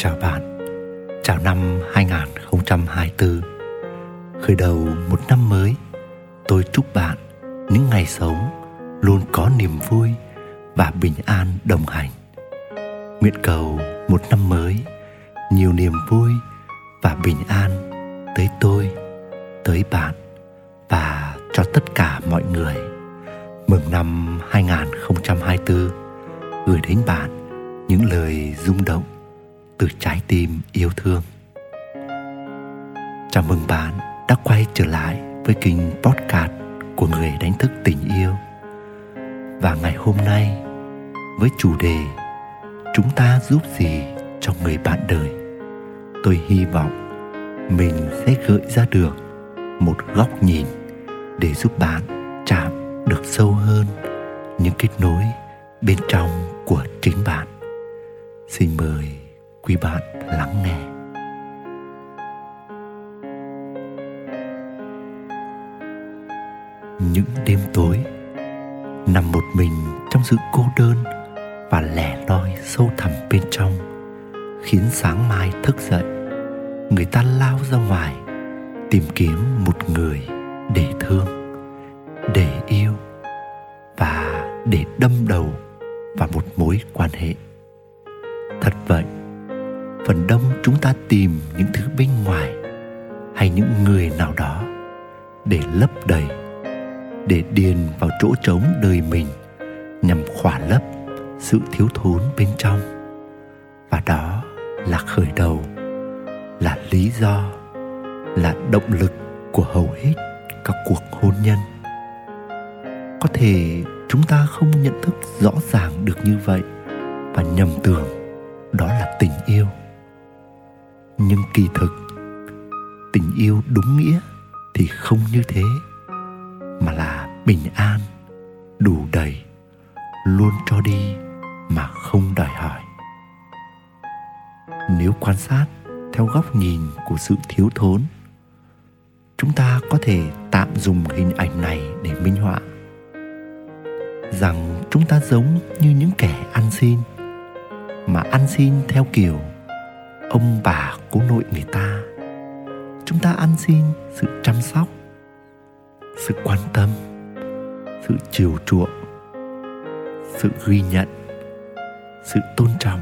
Chào bạn, chào năm 2024 Khởi đầu một năm mới Tôi chúc bạn những ngày sống luôn có niềm vui và bình an đồng hành. Nguyện cầu một năm mới nhiều niềm vui và bình an tới tôi, tới bạn và cho tất cả mọi người. Mừng năm 2024 gửi đến bạn những lời rung động từ trái tim yêu thương. Chào mừng bạn đã quay trở lại với kênh podcast của người đánh thức tình yêu. Và ngày hôm nay, với chủ đề, chúng ta giúp gì cho người bạn đời tôi hy vọng mình sẽ gợi ra được một góc nhìn để giúp bạn chạm được sâu hơn những kết nối bên trong của chính bạn xin mời quý bạn lắng nghe. Những đêm tối nằm một mình trong sự cô đơn và lẻ loi sâu thẳm bên trong, khiến sáng mai thức dậy, người ta lao ra ngoài tìm kiếm một người để thương, để yêu và để đâm đầu vào một mối quan hệ. Thật vậy phần đông chúng ta tìm những thứ bên ngoài hay những người nào đó để lấp đầy, để điền vào chỗ trống đời mình nhằm khỏa lấp sự thiếu thốn bên trong. Và đó là khởi đầu, là lý do, là động lực của hầu hết các cuộc hôn nhân. Có thể chúng ta không nhận thức rõ ràng được như vậy và nhầm tưởng đó là tình yêu nhưng kỳ thực, tình yêu đúng nghĩa thì không như thế, mà là bình an, đủ đầy, luôn cho đi mà không đòi hỏi. Nếu quan sát theo góc nhìn của sự thiếu thốn, chúng ta có thể tạm dùng hình ảnh này để minh họa rằng chúng ta giống như những kẻ ăn xin, mà ăn xin theo kiểu ông bà cố nội người ta. Chúng ta ăn xin sự chăm sóc, sự quan tâm, sự chiều chuộng, sự ghi nhận, sự tôn trọng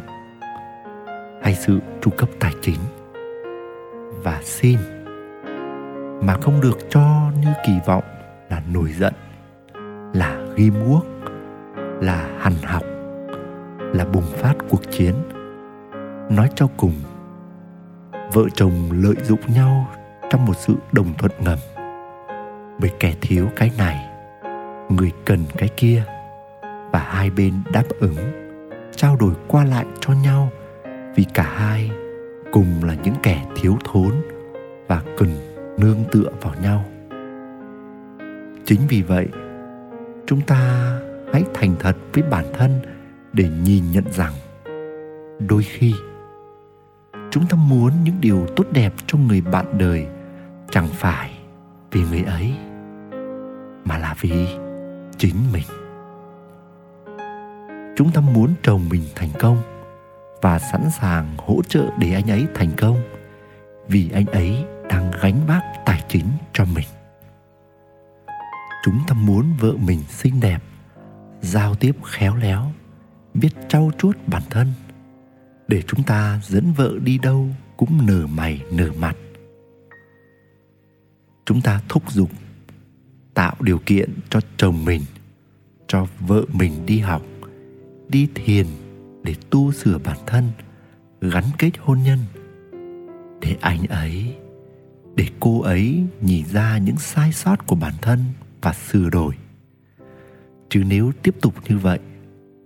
hay sự tru cấp tài chính. Và xin mà không được cho như kỳ vọng là nổi giận, là ghim guốc, là hằn học, là bùng phát cuộc chiến. Nói cho cùng vợ chồng lợi dụng nhau trong một sự đồng thuận ngầm. Bởi kẻ thiếu cái này, người cần cái kia, và hai bên đáp ứng, trao đổi qua lại cho nhau, vì cả hai cùng là những kẻ thiếu thốn và cần nương tựa vào nhau. Chính vì vậy, chúng ta hãy thành thật với bản thân để nhìn nhận rằng đôi khi chúng ta muốn những điều tốt đẹp cho người bạn đời, chẳng phải vì người ấy mà là vì chính mình. Chúng ta muốn chồng mình thành công và sẵn sàng hỗ trợ để anh ấy thành công vì anh ấy đang gánh vác tài chính cho mình. Chúng ta muốn vợ mình xinh đẹp, giao tiếp khéo léo, biết trau chuốt bản thân để chúng ta dẫn vợ đi đâu cũng nở mày, nở mặt. Chúng ta thúc giục, tạo điều kiện cho chồng mình, cho vợ mình đi học, đi thiền để tu sửa bản thân, gắn kết hôn nhân. Để anh ấy, để cô ấy nhìn ra những sai sót của bản thân và sửa đổi. Chứ nếu tiếp tục như vậy,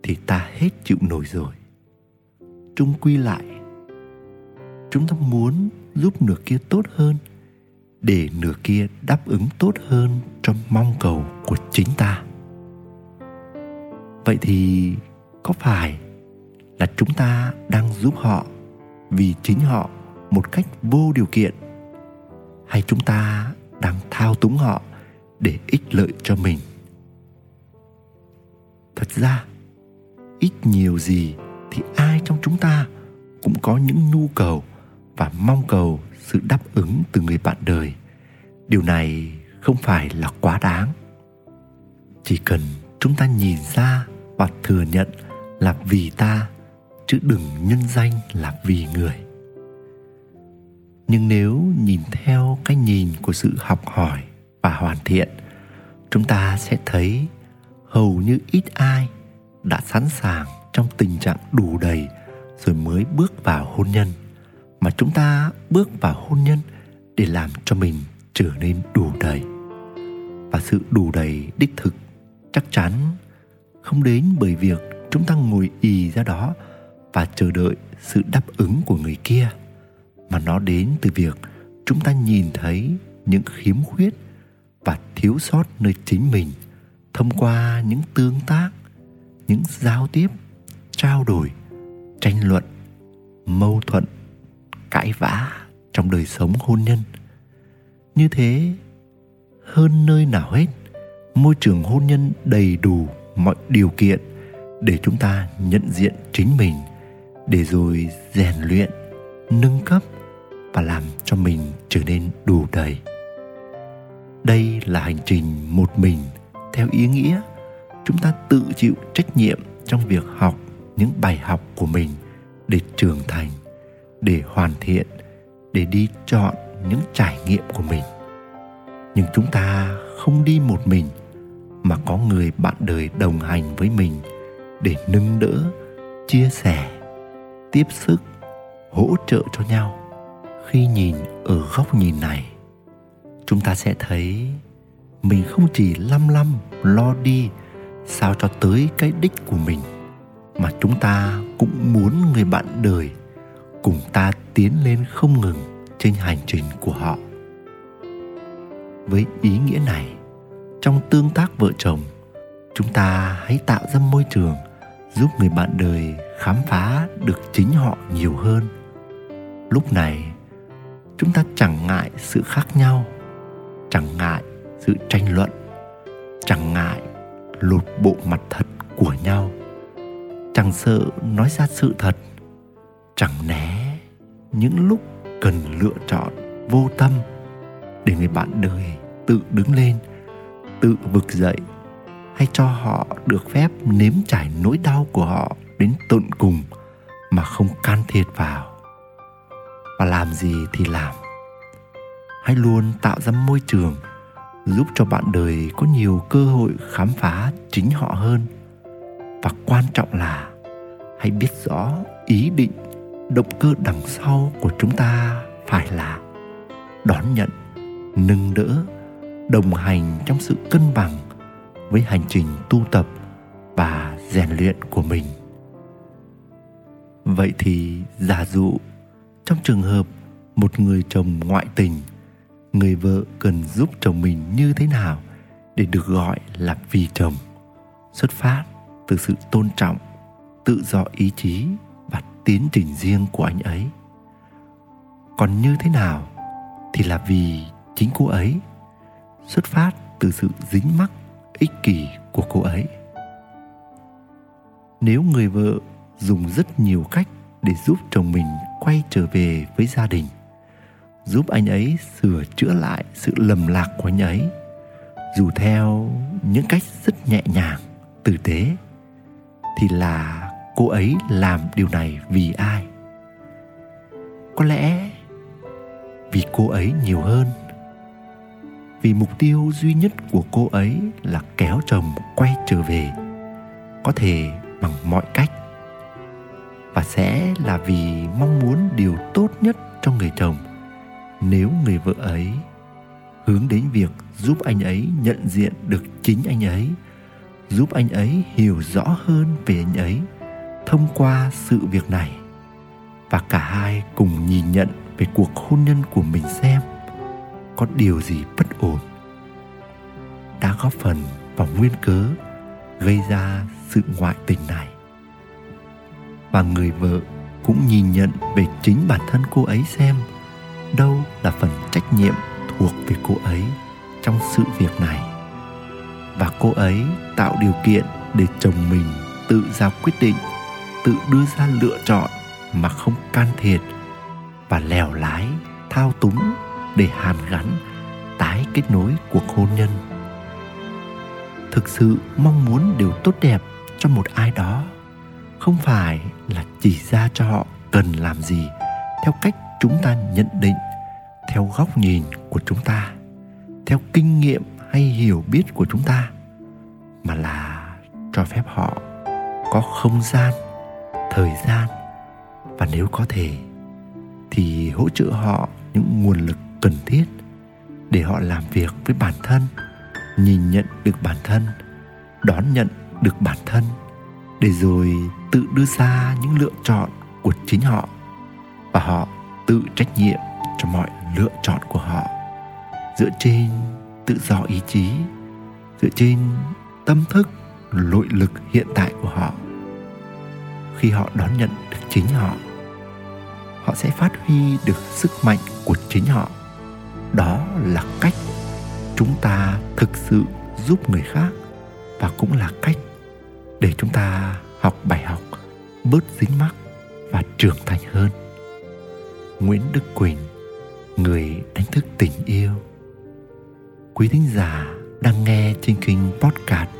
thì ta hết chịu nổi rồi chung quy lại. Chúng ta muốn giúp nửa kia tốt hơn, để nửa kia đáp ứng tốt hơn trong mong cầu của chính ta. Vậy thì có phải là chúng ta đang giúp họ vì chính họ một cách vô điều kiện? Hay chúng ta đang thao túng họ để ích lợi cho mình? Thật ra, ít nhiều gì thì ai trong chúng ta cũng có những nhu cầu và mong cầu sự đáp ứng từ người bạn đời. Điều này không phải là quá đáng. Chỉ cần chúng ta nhìn ra và thừa nhận là vì ta, chứ đừng nhân danh là vì người. Nhưng nếu nhìn theo cái nhìn của sự học hỏi và hoàn thiện, chúng ta sẽ thấy hầu như ít ai đã sẵn sàng trong tình trạng đủ đầy rồi mới bước vào hôn nhân. Mà chúng ta bước vào hôn nhân để làm cho mình trở nên đủ đầy. Và sự đủ đầy đích thực chắc chắn không đến bởi việc chúng ta ngồi ì ra đó và chờ đợi sự đáp ứng của người kia, mà nó đến từ việc chúng ta nhìn thấy những khiếm khuyết và thiếu sót nơi chính mình thông qua những tương tác, những giao tiếp trao đổi, tranh luận, mâu thuẫn, cãi vã trong đời sống hôn nhân. Như thế, hơn nơi nào hết, môi trường hôn nhân đầy đủ mọi điều kiện để chúng ta nhận diện chính mình, để rồi rèn luyện, nâng cấp và làm cho mình trở nên đủ đầy. Đây là hành trình một mình theo ý nghĩa chúng ta tự chịu trách nhiệm trong việc học những bài học của mình để trưởng thành, để hoàn thiện, để đi chọn những trải nghiệm của mình. Nhưng chúng ta không đi một mình, mà có người bạn đời đồng hành với mình để nâng đỡ, chia sẻ, tiếp sức, hỗ trợ cho nhau. Khi nhìn ở góc nhìn này, chúng ta sẽ thấy mình không chỉ lăm lăm lo đi sao cho tới cái đích của mình mà chúng ta cũng muốn người bạn đời cùng ta tiến lên không ngừng trên hành trình của họ. Với ý nghĩa này, trong tương tác vợ chồng, chúng ta hãy tạo ra môi trường giúp người bạn đời khám phá được chính họ nhiều hơn. Lúc này, chúng ta chẳng ngại sự khác nhau, chẳng ngại sự tranh luận, chẳng ngại lột bộ mặt thật của nhau chẳng sợ nói ra sự thật, chẳng né những lúc cần lựa chọn vô tâm để người bạn đời tự đứng lên, tự vực dậy hay cho họ được phép nếm trải nỗi đau của họ đến tận cùng mà không can thiệp vào. Và làm gì thì làm. Hãy luôn tạo ra môi trường giúp cho bạn đời có nhiều cơ hội khám phá chính họ hơn và quan trọng là hãy biết rõ ý định, động cơ đằng sau của chúng ta phải là đón nhận, nâng đỡ, đồng hành trong sự cân bằng với hành trình tu tập và rèn luyện của mình. Vậy thì giả dụ trong trường hợp một người chồng ngoại tình, người vợ cần giúp chồng mình như thế nào để được gọi là vì chồng? Xuất phát từ sự tôn trọng, tự do ý chí và tiến trình riêng của anh ấy. Còn như thế nào thì là vì chính cô ấy xuất phát từ sự dính mắc, ích kỷ của cô ấy. Nếu người vợ dùng rất nhiều cách để giúp chồng mình quay trở về với gia đình, giúp anh ấy sửa chữa lại sự lầm lạc của anh ấy, dù theo những cách rất nhẹ nhàng, tử tế thì là cô ấy làm điều này vì ai? Có lẽ vì cô ấy nhiều hơn. Vì mục tiêu duy nhất của cô ấy là kéo chồng quay trở về, có thể bằng mọi cách. Và sẽ là vì mong muốn điều tốt nhất cho người chồng, nếu người vợ ấy hướng đến việc giúp anh ấy nhận diện được chính anh ấy giúp anh ấy hiểu rõ hơn về anh ấy, thông qua sự việc này. Và cả hai cùng nhìn nhận về cuộc hôn nhân của mình xem có điều gì bất ổn, đã góp phần vào nguyên cớ gây ra sự ngoại tình này. Và người vợ cũng nhìn nhận về chính bản thân cô ấy xem đâu là phần trách nhiệm thuộc về cô ấy trong sự việc cô ấy tạo điều kiện để chồng mình tự ra quyết định, tự đưa ra lựa chọn mà không can thiệp và lèo lái, thao túng để hàn gắn, tái kết nối cuộc hôn nhân. Thực sự mong muốn điều tốt đẹp cho một ai đó không phải là chỉ ra cho họ cần làm gì theo cách chúng ta nhận định, theo góc nhìn của chúng ta, theo kinh nghiệm hay hiểu biết của chúng ta mà là cho phép họ có không gian, thời gian. Và nếu có thể, thì hỗ trợ họ những nguồn lực cần thiết để họ làm việc với bản thân, nhìn nhận được bản thân, đón nhận được bản thân, để rồi tự đưa ra những lựa chọn của chính họ. Và họ tự trách nhiệm cho mọi lựa chọn của họ. Dựa trên tự do ý chí, dựa trên tâm thức, nội lực hiện tại của họ. Khi họ đón nhận được chính họ họ sẽ phát huy được sức mạnh của chính họ. Đó là cách chúng ta thực sự giúp người khác và cũng là cách để chúng ta học bài học, bớt dính mắc và trưởng thành hơn. Nguyễn đức quỳnh, người đánh thức tình yêu. Quý thính giả đang nghe trên kênh podcast